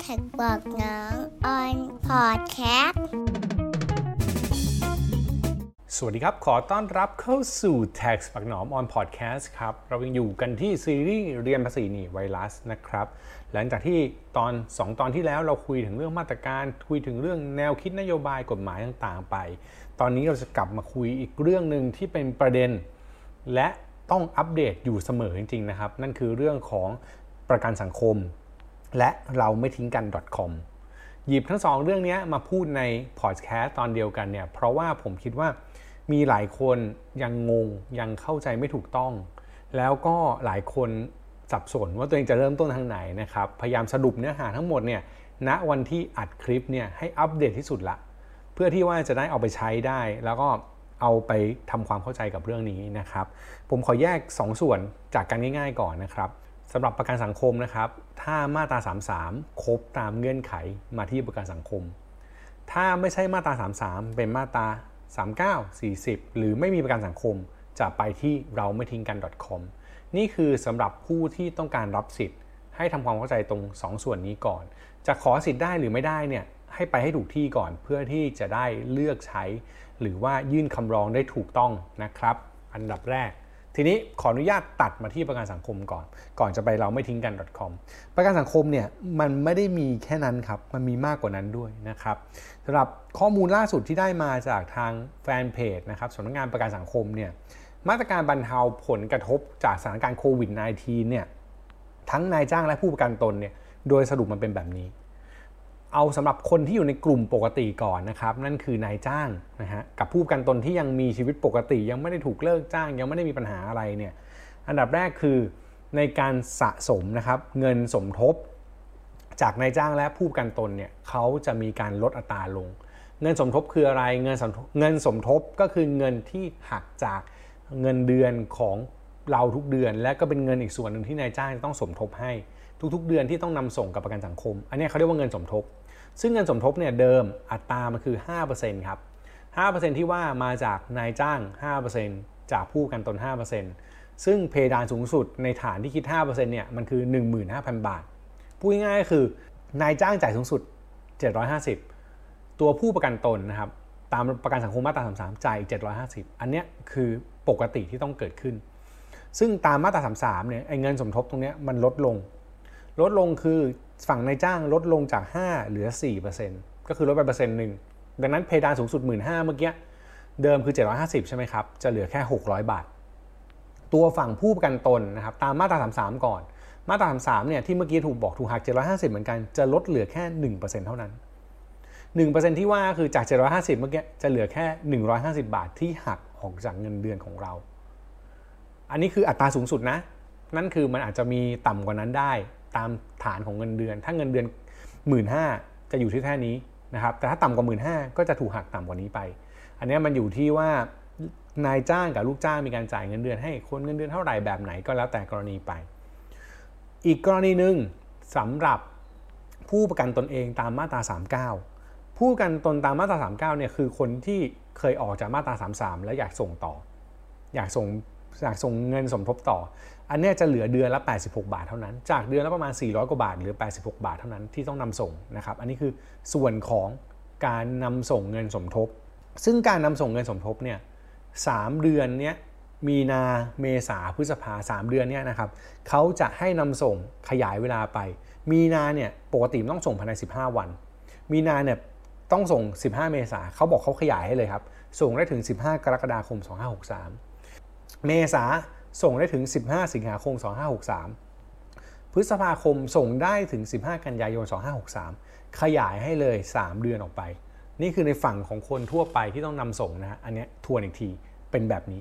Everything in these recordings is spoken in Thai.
แท็กบอกน้องออนพอดแคสต์สวัสดีครับ ขอต้อนรับเข้าสู่ Tax ปักหนอม on podcast ครับ เรายังอยู่กันที่ซีรีส์เรียนภาษีหนีไวรัสนะครับ หลังจากที่ตอน 2 ตอนที่แล้วเราคุยถึงเรื่องมาตรการ คุยถึงเรื่องแนวคิดนโยบายกฎหมายต่างๆไป ตอนนี้เราจะกลับมาคุยอีกเรื่องหนึ่งที่เป็นประเด็น และต้องอัปเดตอยู่เสมอจริงๆนะครับ นั่นคือเรื่องของประกันสังคม และเราไม่ทิ้งกัน .com หยิบทั้งสองเรื่องนี้มาพูดในพอดแคสต์ตอนเดียวกันเนี่ยเพราะว่าผมคิดว่ามีหลายคนยังงงยังเข้าใจไม่ถูกต้อง แล้วก็หลายคนสับสนว่าตัวเองจะเริ่มต้นทางไหนนะครับ พยายามสรุปเนื้อหาทั้งหมดเนี่ยณวันที่อัดคลิปเนี่ยให้อัปเดตที่สุดละ เพื่อที่ว่าจะได้เอาไปใช้ได้ แล้วก็เอาไปทำความเข้าใจกับเรื่องนี้นะครับ ผมขอแยก 2ส่วนจากกันง่าย ๆ ก่อนนะครับ สำหรับประกันสังคมนะครับ ถ้ามาตรา 33 ครบตามเงื่อนไขมาที่ประกันสังคม ถ้าไม่ใช่มาตรา 33 เป็นมาตรา 39 40 หรือไม่มีประกันสังคม จะไปที่เราไม่ทิ้งกัน .com นี่คือสำหรับผู้ที่ต้องการรับสิทธิ์ ให้ทำความเข้าใจตรง 2 ส่วนนี้ก่อน จะขอสิทธิ์ได้หรือไม่ได้เนี่ยให้ไปให้ถูกที่ก่อนเพื่อที่จะได้เลือกใช้ หรือว่ายื่นคำร้องได้ถูกต้องนะครับ อันดับแรก ทีนี้ขออนุญาตตัดมาที่ประกันสังคมก่อน ก่อนจะไปเราไม่ทิ้งกัน .com ประกันสังคมเนี่ยมันไม่ได้มีแค่นั้นครับ มันมีมากกว่านั้นด้วยนะครับสำหรับข้อมูลล่าสุดที่ได้มาจากทางแฟนเพจนะครับสำนักงานประกันสังคมเนี่ยมาตรการบรรเทาผลกระทบจากสถานการณ์โควิด -19 เนี่ยทั้งนายจ้างและผู้ประกันตนเนี่ยโดยสรุปมันเป็นแบบนี้ เอาสำหรับคนที่อยู่ในกลุ่มปกติก่อนนะครับ นั่นคือนายจ้างนะฮะกับผู้กันตนที่ยังมีชีวิตปกติ ยังไม่ได้ถูกเลิกจ้าง ยังไม่ได้มีปัญหาอะไรเนี่ยอันดับแรกคือในการสะสมนะครับเงินสมทบ จากนายจ้างและผู้กันตนเนี่ยเขาจะมีการลดอัตราลง เงินสมทบคืออะไรเงินสมเงินสมทบก็คือเงินที่หักจากเงินเดือนของเราทุกเดือน และก็เป็นเงินอีกส่วนหนึ่งที่นายจ้างจะต้องสมทบให้ ทุกๆ เดือนที่ต้องนำส่งกับประกันสังคม อันนี้เขาเรียกว่าเงินสมทบ ซึ่งเงินสมทบเนี่ยเดิมอัตรามันคือ 5%ครับ 5%ที่ว่ามาจากนายจ้าง 5%จากผู้ประกันตน 5%ซึ่งเพดานสูงสุดในฐานที่คิด 5%เนี่ยมันคือ 15,000 บาท พูดง่ายๆก็คือนายจ้างจ่ายสูงสุด 750 ตัวผู้ประกันตนนะครับตามประกันสังคมมาตรา 33 จ่ายอีก750 อันเนี้ยคือปกติที่ต้องเกิดขึ้น ซึ่งตามมาตรา 33 เนี่ยไอ้เงินสมทบตรงเนี้ยมันลดลง ลดลงคือ ฝั่งนายจ้างลดลงจาก 5 เหลือ 4%ก็คือลดไปเปอร์เซ็นต์หนึ่งดังนั้นเพดานสูงสุด 1 5ื่นเมื่อกี้เดิมคือ 750 ใช่ไหมครับ จะเหลือแค่ 600 บาท ตัวฝั่งผู้ประกันตนนะครับตามมาตรา 33 ก่อน มาตรา 33 เนี่ยที่เมื่อกี้ถูกบอกถูกหัก 750 เหมือนกัน จะลดเหลือแค่ 1%เท่านั้น 1%ที่ว่าคือจาก 750 เมื่อกี้จะเหลือแค่ 150 บาทที่หักออกจากเงินเดือนของเรา อันนี้คืออัตราสูงสุดนะ นั่นคือมันอาจจะมีต่ำกว่านั้นได้ ตามฐานของเงินเดือน ถ้าเงินเดือน 1 5ื่นจะอยู่ที่แค่นี้นะครับ แต่ถ้าต่ำกว่า 1 5ื่นก็จะถูกหักต่ำกว่านี้ไป อันนี้มันอยู่ที่ว่านายจ้างกับลูกจ้างมีการจ่ายเงินเดือนให้คนเงินเดือนเท่าไหร่แบบไหนก็แล้วแต่กรณีไป อีกกรณีหนึ่งสำหรับผู้ประกันตนเองตามมาตรา 39 ผู้ประกันตนตามมาตรา 39เนี่ยคือคนที่เคยออกจากมาตรา 33 แล้วอยากส่งต่อ อยากส่งอยากส่งเงินสมทบต่อ อันนี้จะเหลือเดือนละ 86 บาทเท่านั้น จากเดือนละประมาณ 400 กว่าบาทเหลือ 86 บาทเท่านั้นที่ต้องนำส่งนะครับ อันนี้คือส่วนของการนำส่งเงินสมทบ ซึ่งการนำส่งเงินสมทบเนี่ยสเดือนเนี้ยมีนาเมษาพฤษภาสามเดือนเนี้ยนะครับเขาจะให้นำส่งขยายเวลาไป มีนาเนี่ยปกติต้องส่งภายใน 15 วัน มีนาเนี่ยต้องส่ง 15 เมษาเขาบอกเขาขยายให้เลยครับ ส่งได้ถึง 15 กรกฎาคม 2563 เมษา ส่งได้ถึง 15 สิงหาคม 2563 พฤษภาคมส่งได้ถึง 15 กันยายน 2563 ขยายให้เลย 3 เดือนออกไป นี่คือในฝั่งของคนทั่วไปที่ต้องนำส่งนะอันนี้ทวนอีกทีเป็นแบบนี้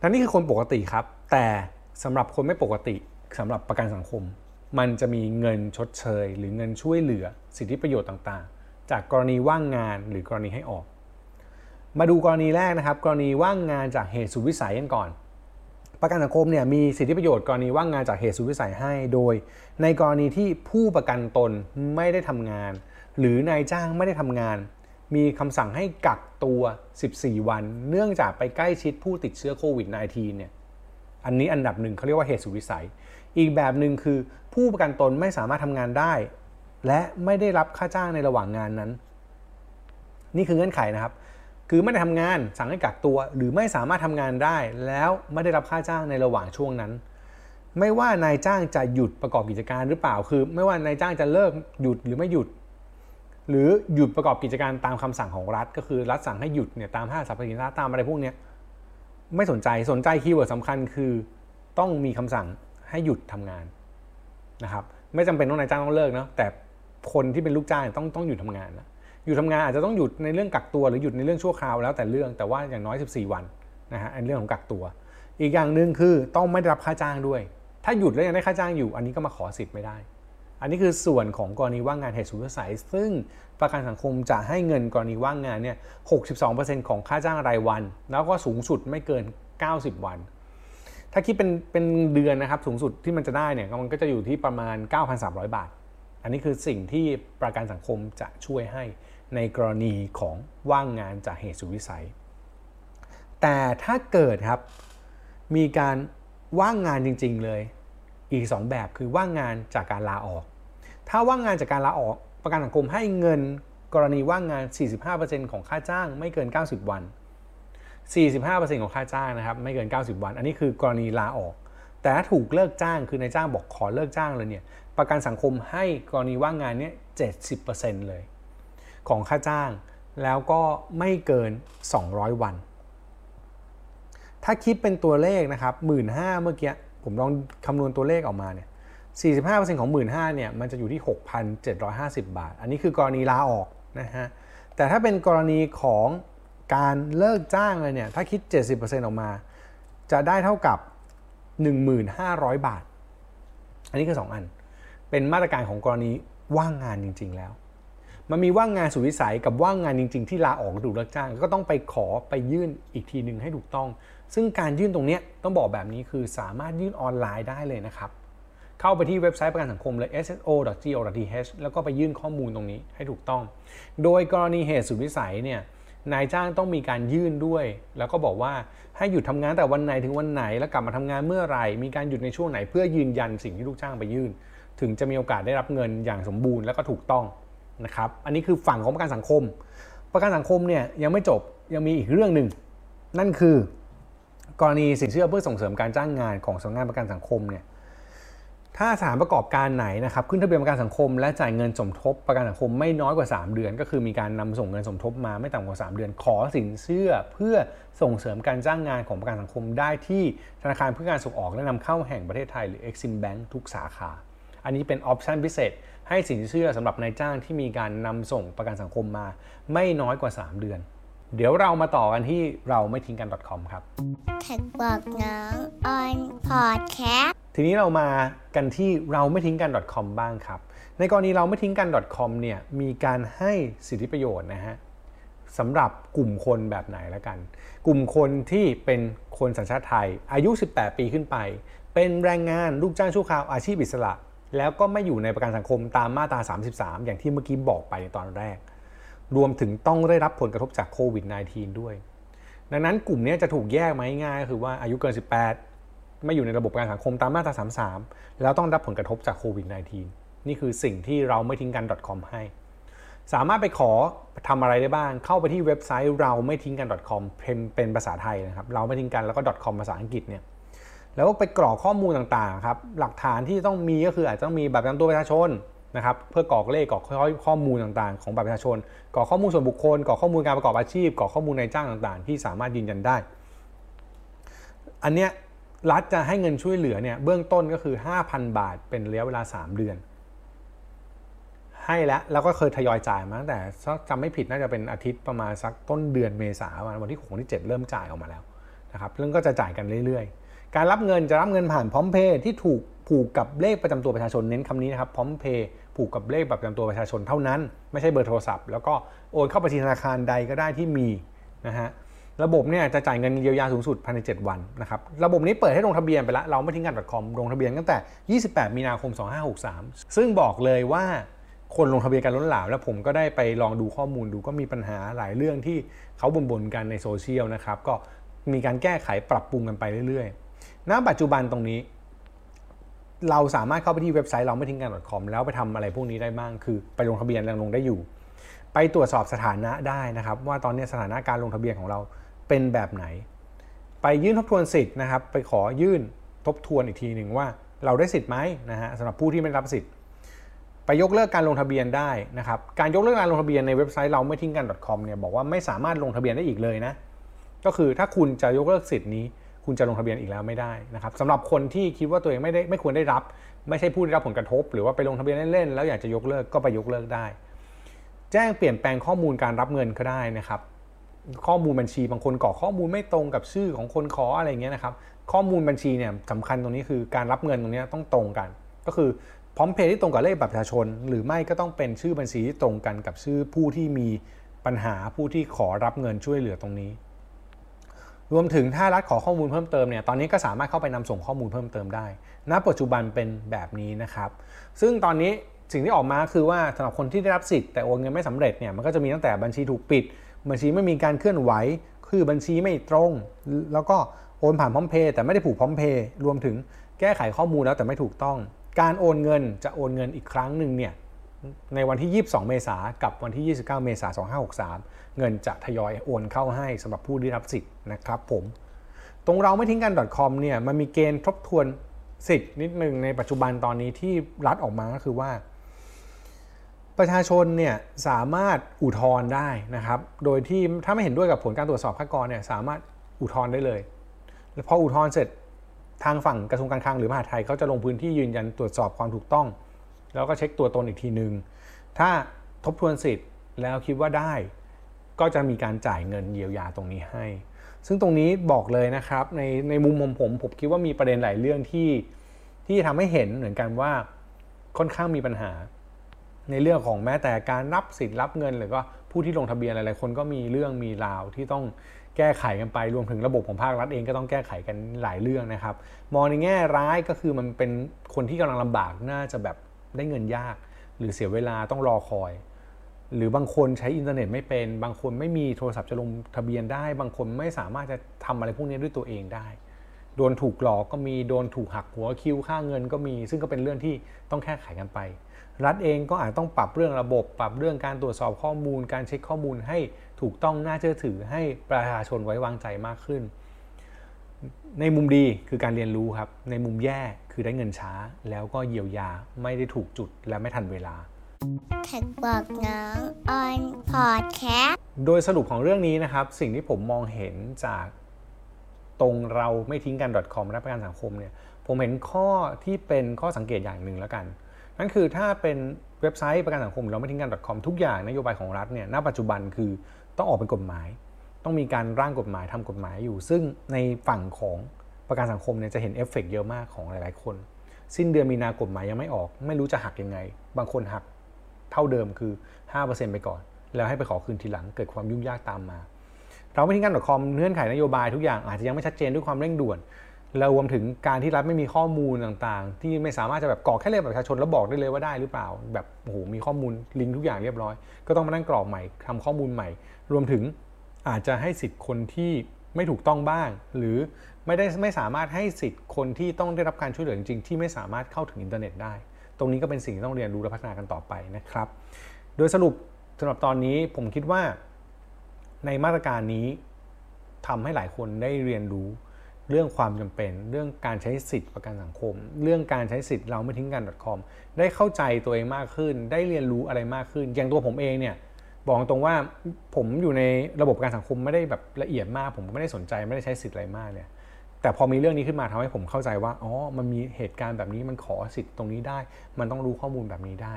นั่นนี่คือคนปกติครับ แต่สำหรับคนไม่ปกติสำหรับประกันสังคม มันจะมีเงินชดเชย หรือเงินช่วยเหลือสิทธิประโยชน์ต่างๆ จากกรณีว่างงานหรือกรณีให้ออก มาดูกรณีแรกนะครับ กรณีว่างงานจากเหตุสุดวิสัยกันก่อน ประกันสังคมเนี่ยมีสิทธิประโยชน์กรณีว่างงานจากเหตุสุดวิสัยให้ โดย ในกรณีที่ผู้ประกันตนไม่ได้ทำงาน หรือนายจ้างไม่ได้ทำงาน มีคำสั่งให้กักตัว 14 วัน เนื่องจากไปใกล้ชิดผู้ติดเชื้อโควิด -19 เนี่ยอันนี้อันดับหนึ่งเขาเรียกว่าเหตุสุดวิสัย อีกแบบหนึ่งคือผู้ประกันตนไม่สามารถทำงานได้ และไม่ได้รับค่าจ้างในระหว่างงานนั้น นี่คือเงื่อนไขนะครับ คือไม่ได้ทำงานสั่งให้กักตัว หรือไม่สามารถทำงานได้ แล้วไม่ได้รับค่าจ้างในระหว่างช่วงนั้น ไม่ว่านายจ้างจะหยุดประกอบกิจการหรือเปล่า คือ ไม่ว่านายจ้างจะเลิกหยุดหรือไม่หยุด หรือหยุดประกอบกิจการตามคำสั่งของรัฐ ก็คือรัฐสั่งให้หยุดเนี่ยตามห้างสรรพสินค้าตามอะไรพวกนี้ไม่สนใจสนใจ keyword สำคัญคือ ต้องมีคำสั่งให้หยุดทำงานนะครับ ไม่จำเป็นต้องนายจ้างต้องเลิกนะแต่คนที่เป็นลูกจ้างต้องต้องหยุดทำงานนะ หยุดทำงานอาจจะต้องหยุดในเรื่องกักตัวหรือหยุดในเรื่องชั่วคราวแล้วแต่เรื่องแต่ว่าอย่างน้อย 14 วันนะฮะอันเรื่องของกักตัว อีกอย่างหนึ่งคือต้องไม่ได้รับค่าจ้างด้วย ถ้าหยุดแล้วยังได้ค่าจ้างอยู่ อันนี้ก็มาขอสิทธิ์ไม่ได้ อันนี้คือส่วนของกรณีว่างงานเหตุสุดวิสัย ซึ่งประกันสังคมจะให้เงินกรณีว่างงานเนี่ย 62%ของค่าจ้างรายวัน แล้วก็สูงสุดไม่เกิน 90 วัน ถ้าคิดเป็นเป็นเดือนนะครับสูงสุดที่มันจะได้เนี่ยมันก็จะอยู่ที่ประมาณ 9,300 บาท อันนี้คือสิ่งที่ประกันสังคมจะช่วยให้ ในกรณีของว่างงานจากเหตุสุวิสัย แต่ถ้าเกิดครับมีการว่างงานจริง ๆ เลย อีก 2 แบบคือว่างงานจากการลาออก ถ้าว่างงานจากการลาออก ประกันสังคมให้เงินกรณีว่างงาน 45%ของค่าจ้างไม่เกิน 90 วัน 45%ของค่าจ้างนะครับไม่เกิน 90 วัน อันนี้คือกรณีลาออก แต่ถ้าถูกเลิกจ้างคือนายจ้างบอกขอเลิกจ้างเลยเนี่ยประกันสังคมให้กรณีว่างงานเนี่ย70%เลย ของค่าจ้าง แล้วก็ไม่เกิน 200 วัน ถ้าคิดเป็นตัวเลขนะครับ1 5ื่นเมื่อกี้ผมลองคำนวณตัวเลขออกมาเนี่ย45%ของ 1 5ื่นเนี่ยมันจะอยู่ที่ 6,750 บาท อันนี้คือกรณีลาออกนะฮะแต่ถ้าเป็นกรณีของการเลิกจ้างเลยเนี่ยถ้าคิด 70%ออกมา จะได้เท่ากับ 1,500 บาท อันนี้คือ 2 อัน เป็นมาตรการของกรณีว่างงานจริง ๆ แล้ว มันมีว่างงานสุวิสัยกับว่างงานจริง ๆ ที่ลาออกถูกเลิกจ้าง ก็ต้องไปขอไปยื่นอีกทีหนึ่งให้ถูกต้อง ซึ่งการยื่นตรงนี้ต้องบอกแบบนี้คือสามารถยื่นออนไลน์ได้เลยนะครับ เข้าไปที่เว็บไซต์ประกันสังคมเลย sso.go.th แล้วก็ไปยื่นข้อมูลตรงนี้ให้ถูกต้อง โดยกรณีเหตุสุดวิสัยเนี่ยนายจ้างต้องมีการยื่นด้วย แล้วก็บอกว่าให้หยุดทำงานแต่วันไหนถึงวันไหน แล้วกลับมาทำงานเมื่อไหร่ มีการหยุดในช่วงไหนเพื่อยืนยันสิ่งที่ลูกจ้างไปยื่น ถึงจะมีโอกาสได้รับเงินอย่างสมบูรณ์และก็ถูกต้อง นะครับ อันนี้คือฝั่งของประกันสังคม ประกันสังคมเนี่ยยังไม่จบยังมีอีกเรื่องหนึ่งนั่นคือกรณีสินเชื่อเพื่อส่งเสริมการจ้างงานของสำนักงานประกันสังคมเนี่ยถ้าสถานประกอบการไหนนะครับขึ้นทะเบียนประกันสังคม และจ่ายเงินสมทบประกันสังคมไม่น้อยกว่า 3 เดือน ก็คือมีการนำส่งเงินสมทบมาไม่ต่ำกว่า 3 เดือน ขอสินเชื่อเพื่อส่งเสริมการจ้างงานของประกันสังคมได้ที่ธนาคารเพื่อการส่งออกและนำเข้าแห่งประเทศไทยหรือ Exim Bank ทุกสาขา อันนี้เป็นออปชันพิเศษ ให้สินเชื่อสำหรับนายจ้างที่มีการนำส่งประกันสังคมมา ไม่น้อยกว่า 3 เดือน เดี๋ยวเรามาต่อกันที่เราไม่ทิ้งกัน .com ครับแท็กบอกน้องออนพอดแคสต์ทีนี้เรามากันที่เราไม่ทิ้งกัน .com บ้างครับ ในกรณีเราไม่ทิ้งกัน .com เนี่ยมีการให้สิทธิประโยชน์นะฮะสำหรับกลุ่มคนแบบไหนละกัน กลุ่มคนที่เป็นคนสัญชาติไทย อายุ 18 ปีขึ้นไป เป็นแรงงานลูกจ้างชั่วคราวอาชีพอิสระ แล้วก็ไม่อยู่ในประกันสังคมตามมาตรา 33 อย่างที่เมื่อกี้บอกไปในตอนแรก รวมถึงต้องได้รับผลกระทบจากโควิด -19 ด้วย ดังนั้นกลุ่มนี้จะถูกแยกไหมง่ายก็คือว่าอายุเกิน 18 ไม่อยู่ในระบบประกันสังคมตามมาตรา 33 แล้วต้องรับผลกระทบจากโควิด -19 นี่คือสิ่งที่เราไม่ทิ้งกัน .com ให้ สามารถไปขอทำอะไรได้บ้าง เข้าไปที่เว็บไซต์เราไม่ทิ้งกัน .com เป็นเป็นภาษาไทยนะครับ เราไม่ทิ้งกันแล้วก็ .com ภาษาอังกฤษเนี่ย แล้วก็ไปกรอกข้อมูลต่างๆครับหลักฐานที่ต้องมีก็คืออาจจะต้องมีบัตรประจำตัวประชาชนนะครับเพื่อกรอกเลขกรอกข้อมูลต่างๆ ของบัตรประชาชนกรอกข้อมูลส่วนบุคคลกรอกข้อมูลการประกอบอาชีพกรอกข้อมูลในจ้างต่างๆ ที่สามารถยืนยันได้ อันเนี้ยรัฐจะให้เงินช่วยเหลือเนี่ยเบื้องต้นก็คือ 5,000 บาทเป็นระยะเวลา 3 เดือน ให้แล้วแล้วก็เคยทยอยจ่ายมาตั้งแต่จำไม่ผิดน่าจะเป็นอาทิตย์ประมาณสักต้นเดือนเมษาวันที่6ที่ 7 เริ่มจ่ายออกมาแล้วนะครับเรื่องก็จะจ่ายกันเรื่อยๆ การรับเงินจะรับเงินผ่านพร้อมเพย์ที่ถูกผูกกับเลขประจำตัวประชาชนเน้นคำนี้นะครับพร้อมเพย์ผูกกับเลขประจำตัวประชาชนเท่านั้น ไม่ใช่เบอร์โทรศัพท์ แล้วก็โอนเข้าบัญชีธนาคารใดก็ได้ที่มีนะฮะระบบเนี่ยจะจ่ายเงินเยียวยาสูงสุดภายใน 7 วันนะครับระบบนี้เปิดให้ลงทะเบียนไปแล้วเราไม่ทิ้งกัน .com ลงทะเบียนตั้งแต่ 28 มีนาคม 2563 ซึ่งบอกเลยว่าคนลงทะเบียนกันล้นหลามแล้วผมก็ได้ไปลองดูข้อมูลดูก็มีปัญหาหลายเรื่องที่เขาบ่นๆกันในโซเชียลนะครับก็มีการแก้ไขปรับปรุงกันไปเรื่อยๆ ณปัจจุบันตรงนี้ เราสามารถเข้าไปที่เว็บไซต์เราไม่ทิ้งกัน .com แล้วไปทำอะไรพวกนี้ได้บ้าง คือไปลงทะเบียนยังลงได้อยู่ ไปตรวจสอบสถานะได้นะครับ ว่าตอนนี้สถานะการลงทะเบียนของเราเป็นแบบไหน ไปยื่นทบทวนสิทธิ์นะครับ ไปขอยื่นทบทวนอีกทีหนึ่งว่าเราได้สิทธิ์ไหมนะฮะสำหรับผู้ที่ไม่รับสิทธิ์ไปยกเลิกการลงทะเบียนได้นะครับ การยกเลิกการลงทะเบียนในเว็บไซต์เราไม่ทิ้งกัน .com เนี่ยบอกว่าไม่สามารถลงทะเบียนได้อีกเลยนะ ก็คือถ้าคุณจะยกเลิกสิทธิ์นี้ คุณจะลงทะเบียนอีกแล้วไม่ได้นะครับสำหรับคนที่คิดว่าตัวเองไม่ได้ไม่ควรได้รับ ไม่ใช่ผู้ได้รับผลกระทบ หรือว่าไปลงทะเบียนเล่นๆแล้วอยากจะยกเลิกก็ไปยกเลิกได้ แจ้งเปลี่ยนแปลงข้อมูลการรับเงินก็ได้นะครับ ข้อมูลบัญชีบางคนกรอกข้อมูลไม่ตรงกับชื่อของคนขออะไรเงี้ยนะครับ ข้อมูลบัญชีเนี่ยสำคัญตรงนี้คือการรับเงินตรงนี้ต้องตรงกัน ก็คือพร้อมเพย์ที่ตรงกับเลขบัตรประชาชน หรือไม่ก็ต้องเป็นชื่อบัญชีที่ตรงกันกับชื่อผู้ที่มีปัญหาผู้ที่ขอรับเงินช่วยเหลือตรงนี้ รวมถึงถ้ารัฐขอข้อมูลเพิ่มเติมเนี่ยตอนนี้ก็สามารถเข้าไปนำส่งข้อมูลเพิ่มเติมได้ ณ ปัจจุบันเป็นแบบนี้นะครับ ซึ่งตอนนี้สิ่งที่ออกมาคือว่าสำหรับคนที่ได้รับสิทธิ์แต่โอนเงินไม่สำเร็จเนี่ยมันก็จะมีตั้งแต่บัญชีถูกปิด บัญชีไม่มีการเคลื่อนไหว คือบัญชีไม่ตรง แล้วก็โอนผ่านพร้อมเพย์แต่ไม่ได้ผูกพร้อมเพย์รวมถึงแก้ไขข้อมูลแล้วแต่ไม่ถูกต้อง การโอนเงินจะโอนเงินอีกครั้งหนึ่งเนี่ย ในวันที่ 22 เมษากับวันที่ 29 เมษายน 2563 เงินจะทยอยโอนเข้าให้สำหรับผู้ได้รับสิทธิ์นะครับผม ตรงเราไม่ทิ้งกัน .com เนี่ยมันมีเกณฑ์ทบทวนสิทธิ์นิดหนึ่งในปัจจุบันตอนนี้ที่รัฐออกมาก็คือว่า ประชาชนเนี่ยสามารถอุทธรณ์ได้นะครับ โดยที่ถ้าไม่เห็นด้วยกับผลการตรวจสอบค่ากรเนี่ยสามารถอุทธรณ์ได้เลยแล้วพออุทธรณ์เสร็จทางฝั่งกระทรวงการคลังหรือมหาดไทยเขาจะลงพื้นที่ยืนยันตรวจสอบความถูกต้อง แล้วก็เช็คตัวตนอีกทีหนึ่งถ้าทบทวนสิทธิ์แล้วคิดว่าได้ ก็จะมีการจ่ายเงินเยียวยาตรงนี้ให้ ซึ่งตรงนี้บอกเลยนะครับในในมุมของผมผมคิดว่ามีประเด็นหลายเรื่องที่ที่ทำให้เห็นเหมือนกันว่าค่อนข้างมีปัญหา ในเรื่องของแม้แต่การรับสิทธิ์รับเงินหรือก็ผู้ที่ลงทะเบียนหลายๆคนก็มีเรื่องมีราวที่ต้องแก้ไขกันไปรวมถึงระบบของภาครัฐเองก็ต้องแก้ไขกันหลายเรื่องนะครับ มองในแง่ร้ายก็คือมันเป็นคนที่กำลังลำบากน่าจะแบบ ได้เงินยาก หรือเสียเวลาต้องรอคอย หรือบางคนใช้อินเทอร์เน็ตไม่เป็น บางคนไม่มีโทรศัพท์จะลงทะเบียนได้ บางคนไม่สามารถจะทำอะไรพวกนี้ด้วยตัวเองได้ โดนถูกหลอกก็มีโดนถูกหักหัวคิวค่าเงินก็มี ซึ่งก็เป็นเรื่องที่ต้องแก้ไขกันไป รัฐเองก็อาจต้องปรับเรื่องระบบ ปรับเรื่องการตรวจสอบข้อมูล การเช็คข้อมูลให้ถูกต้องน่าเชื่อถือให้ประชาชนไว้วางใจมากขึ้น ในมุมดีคือการเรียนรู้ครับ ในมุมแย่คือได้เงินช้า แล้วก็เยียวยาไม่ได้ถูกจุดและไม่ทันเวลาแท็กบอกน้องon podcast โดยสรุปของเรื่องนี้นะครับ สิ่งที่ผมมองเห็นจากตรงเราไม่ทิ้งกัน .com และประกันสังคมเนี่ยผมเห็นข้อที่เป็นข้อสังเกตอย่างหนึ่งแล้วกัน นั่นคือถ้าเป็นเว็บไซต์ประกันสังคมเราไม่ทิ้งกัน .com ทุกอย่างนโยบายของรัฐเนี่ยณปัจจุบันคือต้องออกเป็นกฎหมาย ต้องมีการร่างกฎหมายทำกฎหมายอยู่ ซึ่งในฝั่งของประกันสังคมเนี่ยจะเห็นเอฟเฟกต์เยอะมากของหลาย ๆ คน สิ้นเดือนมีนากฎหมายยังไม่ออก ไม่รู้จะหักยังไง บางคนหักเท่าเดิมคือ 5%ไปก่อน แล้วให้ไปขอคืนทีหลังเกิดความยุ่งยากตามมาเราไม่ทิ้งกัน .com เงื่อนไขนโยบายทุกอย่างอาจจะยังไม่ชัดเจนด้วยความเร่งด่วนแล้วรวมถึงการที่รัฐไม่มีข้อมูลต่างๆ ที่ไม่สามารถจะแบบกรอกแค่เลขประชาชนแล้วบอกได้เลยว่าได้หรือเปล่า แบบโอ้โหมีข้อมูลลิงก์ทุกอย่างเรียบร้อย ก็ต้องมานั่งกรอกใหม่ทำข้อมูลใหม่ รวมถึง อาจจะให้สิทธิ์คนที่ไม่ถูกต้องบ้าง หรือไม่ได้ไม่สามารถให้สิทธิ์คนที่ต้องได้รับการช่วยเหลือจริงๆที่ไม่สามารถเข้าถึงอินเทอร์เน็ตได้ ตรงนี้ก็เป็นสิ่งที่ต้องเรียนรู้และพัฒนากันต่อไปนะครับ โดยสรุปสำหรับตอนนี้ผมคิดว่า ในมาตรการนี้ทำให้หลายคนได้เรียนรู้เรื่องความจำเป็น เรื่องการใช้สิทธิประกันสังคม เรื่องการใช้สิทธิ์เราไม่ทิ้งกัน .com ได้เข้าใจตัวเองมากขึ้น ได้เรียนรู้อะไรมากขึ้น อย่างตัวผมเองเนี่ย บอกตรงว่าผมอยู่ในระบบการสังคมไม่ได้แบบละเอียดมาก ผมไม่ได้สนใจไม่ได้ใช้สิทธิ์อะไรมากเนี่ยแต่พอมีเรื่องนี้ขึ้นมาทำให้ผมเข้าใจว่าอ๋อมันมีเหตุการณ์แบบนี้มันขอสิทธิ์ตรงนี้ได้ มันต้องรู้ข้อมูลแบบนี้ได้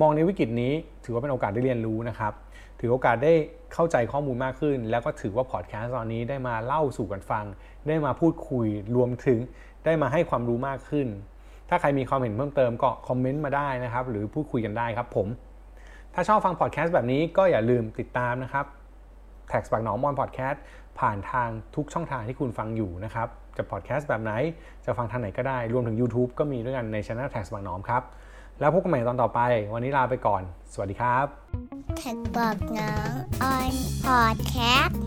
มองในวิกฤตนี้ถือว่าเป็นโอกาสได้เรียนรู้นะครับถือโอกาสได้เข้าใจข้อมูลมากขึ้น แล้วก็ถือว่าพอดแคสต์ตอนนี้ได้มาเล่าสู่กันฟัง ได้มาพูดคุยรวมถึงได้มาให้ความรู้มากขึ้น ถ้าใครมีความเห็นเพิ่มเติมก็คอมเมนต์มาได้นะครับ หรือพูดคุยกันได้ครับผม ถ้าชอบฟังพอดแคสต์แบบนี้ก็อย่าลืมติดตามนะครับTaxBugnoms on podcast ผ่านทางทุกช่องทางที่คุณฟังอยู่นะครับ จะพอดแคสต์แบบไหน จะฟังทางไหนก็ได้ รวมถึง YouTube ก็มีด้วยกันในช anel แท็กสปักหนอมครับ แล้วพบกันใหม่ตอนต่อไป วันนี้ลาไปก่อน สวัสดีครับ TaxBugnoms on podcast